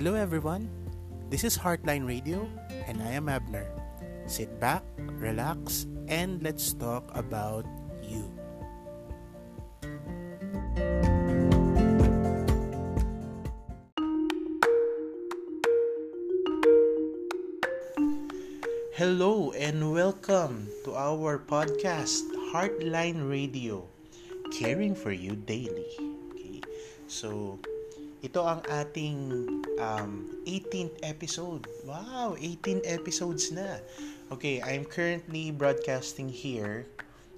Hello everyone. This is Heartline Radio and I am Abner. Sit back, relax, and let's talk about you. Hello and welcome to our podcast Heartline Radio, caring for you daily. Okay. So, ito ang ating um, 18th episode. Wow, 18 episodes na. Okay, I'm currently broadcasting here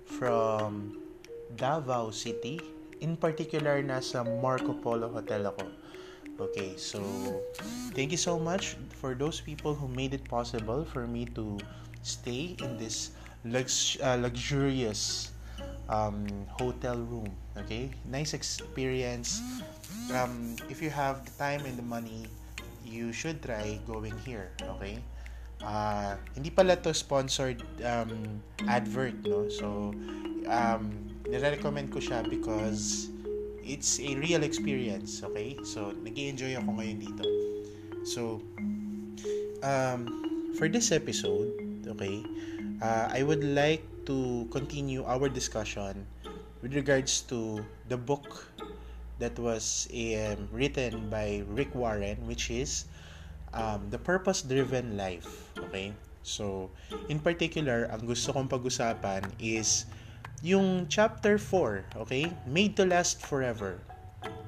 from Davao City. In particular, nasa Marco Polo Hotel ako. Okay, so thank you so much for those people who made it possible for me to stay in this lux- uh, luxurious um, hotel room. Okay, nice experience. Um, if you have the time and the money, you should try going here. Okay. Uh, hindi pala to sponsored um, advert, no? So, um, nire-recommend ko siya because it's a real experience, okay? So, nag enjoy ako ngayon dito. So, um, for this episode, okay, uh, I would like to continue our discussion with regards to the book that was um, written by Rick Warren, which is um, The Purpose Driven Life. Okay? So, in particular, ang gusto kong pag-usapan is yung chapter 4, okay? Made to last forever.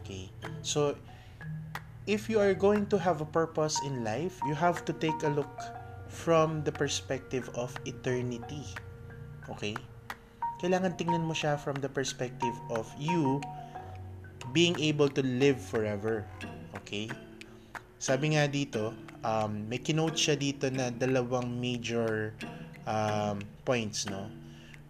Okay? So, if you are going to have a purpose in life, you have to take a look from the perspective of eternity. Okay? Kailangan tingnan mo siya from the perspective of you being able to live forever. Okay? Sabi nga dito, um, may kinote siya dito na dalawang major um, points, no?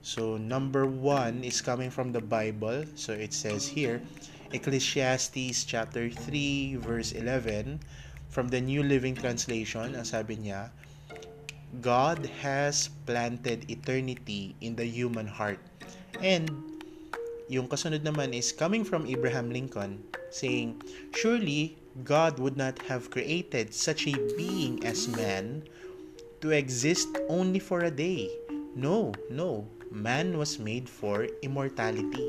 So, number one is coming from the Bible. So, it says here, Ecclesiastes chapter 3, verse 11, from the New Living Translation, ang sabi niya, God has planted eternity in the human heart. And yung kasunod naman is coming from Abraham Lincoln saying, Surely God would not have created such a being as man to exist only for a day. No, no. Man was made for immortality.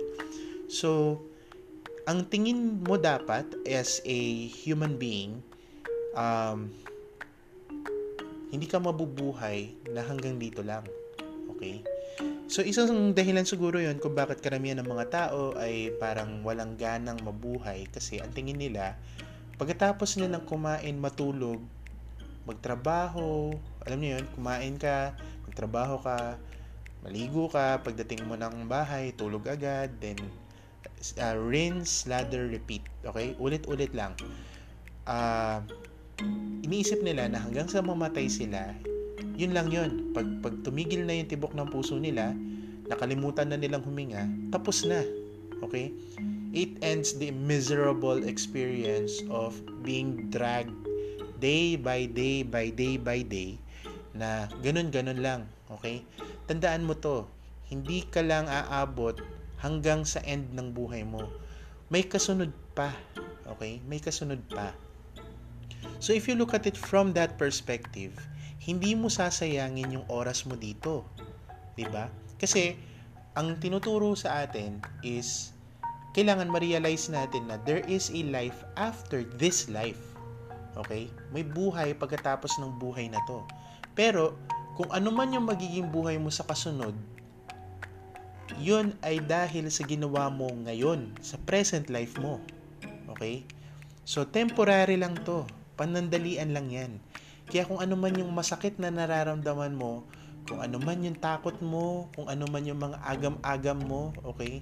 So, ang tingin mo dapat as a human being, um, hindi ka mabubuhay na hanggang dito lang. Okay? So, isang dahilan siguro yon kung bakit karamihan ng mga tao ay parang walang ganang mabuhay kasi ang tingin nila, pagkatapos nilang kumain, matulog, magtrabaho, alam niyo yun, kumain ka, magtrabaho ka, maligo ka, pagdating mo ng bahay, tulog agad, then uh, rinse, lather, repeat. Okay? Ulit-ulit lang. Uh, iniisip nila na hanggang sa mamatay sila, yun lang yun. Pag, pag tumigil na yung tibok ng puso nila, nakalimutan na nilang huminga, tapos na. Okay? It ends the miserable experience of being dragged day by day by day by day na ganun-ganun lang. Okay? Tandaan mo to, hindi ka lang aabot hanggang sa end ng buhay mo. May kasunod pa. Okay? May kasunod pa. So if you look at it from that perspective, hindi mo sasayangin yung oras mo dito. 'Di ba? Kasi ang tinuturo sa atin is kailangan ma-realize natin na there is a life after this life. Okay? May buhay pagkatapos ng buhay na to. Pero kung ano man yung magiging buhay mo sa kasunod, yun ay dahil sa ginawa mo ngayon, sa present life mo. Okay? So, temporary lang to Panandalian lang yan. Kaya kung ano man yung masakit na nararamdaman mo, kung ano man yung takot mo, kung ano man yung mga agam-agam mo, okay?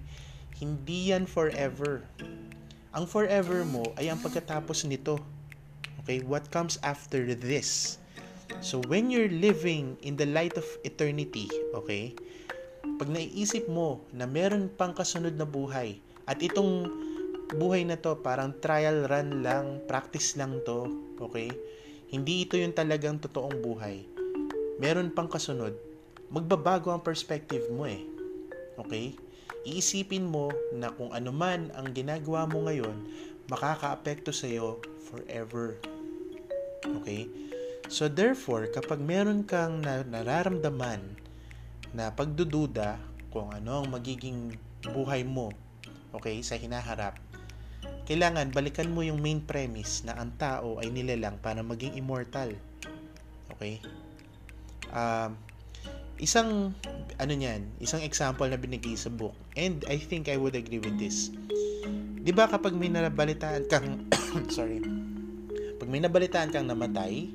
Hindi yan forever. Ang forever mo ay ang pagkatapos nito. Okay? What comes after this? So, when you're living in the light of eternity, okay? Pag naiisip mo na meron pang kasunod na buhay, at itong buhay na to parang trial run lang, practice lang to, okay? Hindi ito yung talagang totoong buhay. Meron pang kasunod, magbabago ang perspective mo eh. Okay? Iisipin mo na kung ano man ang ginagawa mo ngayon, makakaapekto sa iyo forever. Okay? So therefore, kapag meron kang na, nararamdaman na pagdududa kung ano ang magiging buhay mo, okay, sa hinaharap, kailangan balikan mo yung main premise na ang tao ay nilalang para maging immortal. Okay? Um, isang ano niyan, isang example na binigay sa book. And I think I would agree with this. 'Di ba kapag may nabalitaan kang sorry. Pag may nabalitaan kang namatay,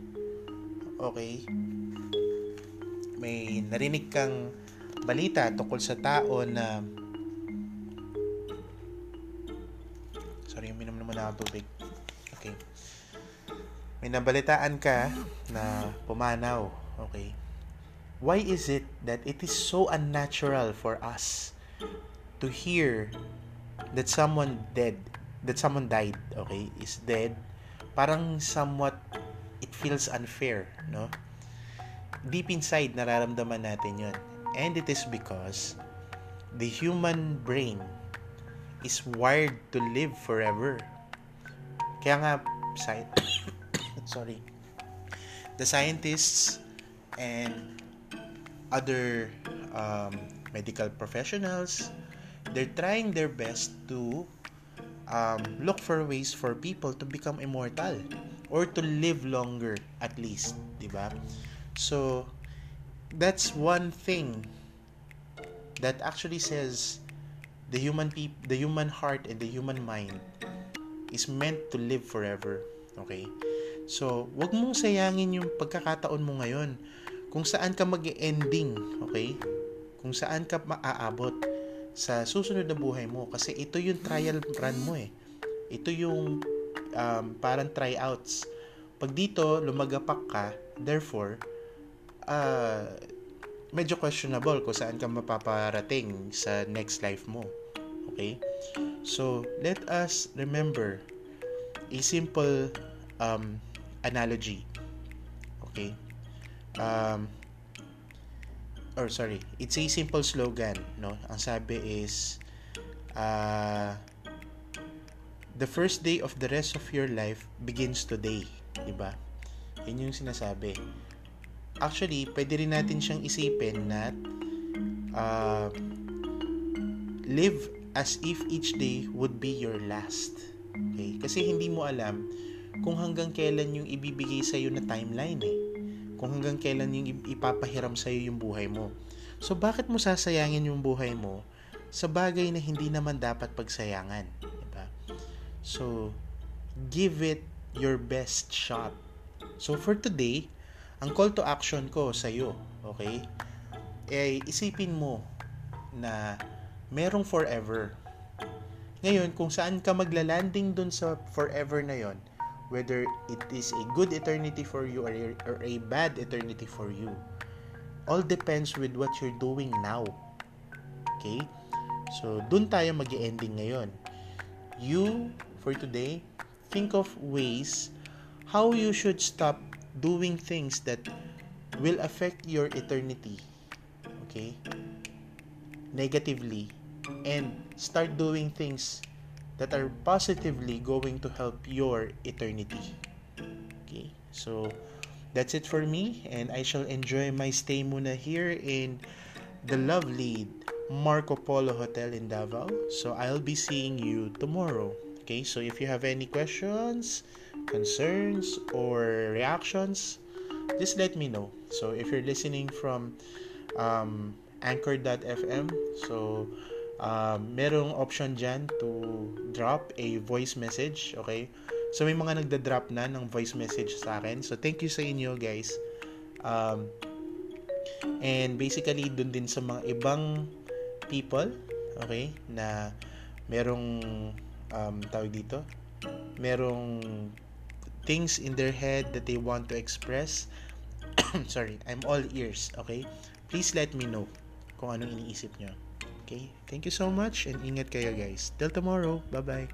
okay, may narinig kang balita tungkol sa tao na Sorry, uminom naman ako tubig. Okay. May nabalitaan ka na pumanaw. Okay. Why is it that it is so unnatural for us to hear that someone dead, that someone died, okay, is dead? Parang somewhat it feels unfair, no? Deep inside, nararamdaman natin yun. And it is because the human brain is wired to live forever. Kaya nga, sci- sorry, the scientists and other um, medical professionals, they're trying their best to um, look for ways for people to become immortal or to live longer at least, di ba? So, that's one thing that actually says the human peop- the human heart and the human mind is meant to live forever. Okay? So, wag mong sayangin yung pagkakataon mo ngayon kung saan ka mag-ending, okay? Kung saan ka maaabot sa susunod na buhay mo kasi ito yung trial run mo eh. Ito yung um, parang tryouts. Pag dito lumagapak ka, therefore uh, medyo questionable kung saan ka mapaparating sa next life mo. Okay? So, let us remember a simple um, analogy. Okay? Um, or sorry, it's a simple slogan, no? Ang sabi is uh, the first day of the rest of your life begins today, 'di ba? Yun yung sinasabi. Actually, pwede rin natin siyang isipin na uh, live as if each day would be your last. Okay? Kasi hindi mo alam kung hanggang kailan yung ibibigay sa iyo na timeline eh. Kung hanggang kailan yung ipapahiram sa iyo yung buhay mo. So bakit mo sasayangin yung buhay mo sa bagay na hindi naman dapat pagsayangan, di ba? So give it your best shot. So for today, ang call to action ko sa iyo, okay? Eh isipin mo na merong forever. Ngayon, kung saan ka maglalanding dun sa forever na yon, whether it is a good eternity for you or a, or a bad eternity for you, all depends with what you're doing now. Okay? So, dun tayo mag ending ngayon. You, for today, think of ways how you should stop doing things that will affect your eternity. Okay? Negatively. And start doing things that are positively going to help your eternity. Okay? So, that's it for me. And I shall enjoy my stay muna here in the lovely Marco Polo Hotel in Davao. So, I'll be seeing you tomorrow. Okay? So, if you have any questions, concerns, or reactions, just let me know. So, if you're listening from um, anchor.fm, so um, merong option dyan to drop a voice message, okay? So, may mga nagda-drop na ng voice message sa akin. So, thank you sa inyo, guys. Um, and basically, dun din sa mga ibang people, okay, na merong um, tawag dito, merong things in their head that they want to express. Sorry, I'm all ears, okay? Please let me know kung anong iniisip nyo. Okay? Thank you so much and ingat kayo guys. Till tomorrow. Bye-bye.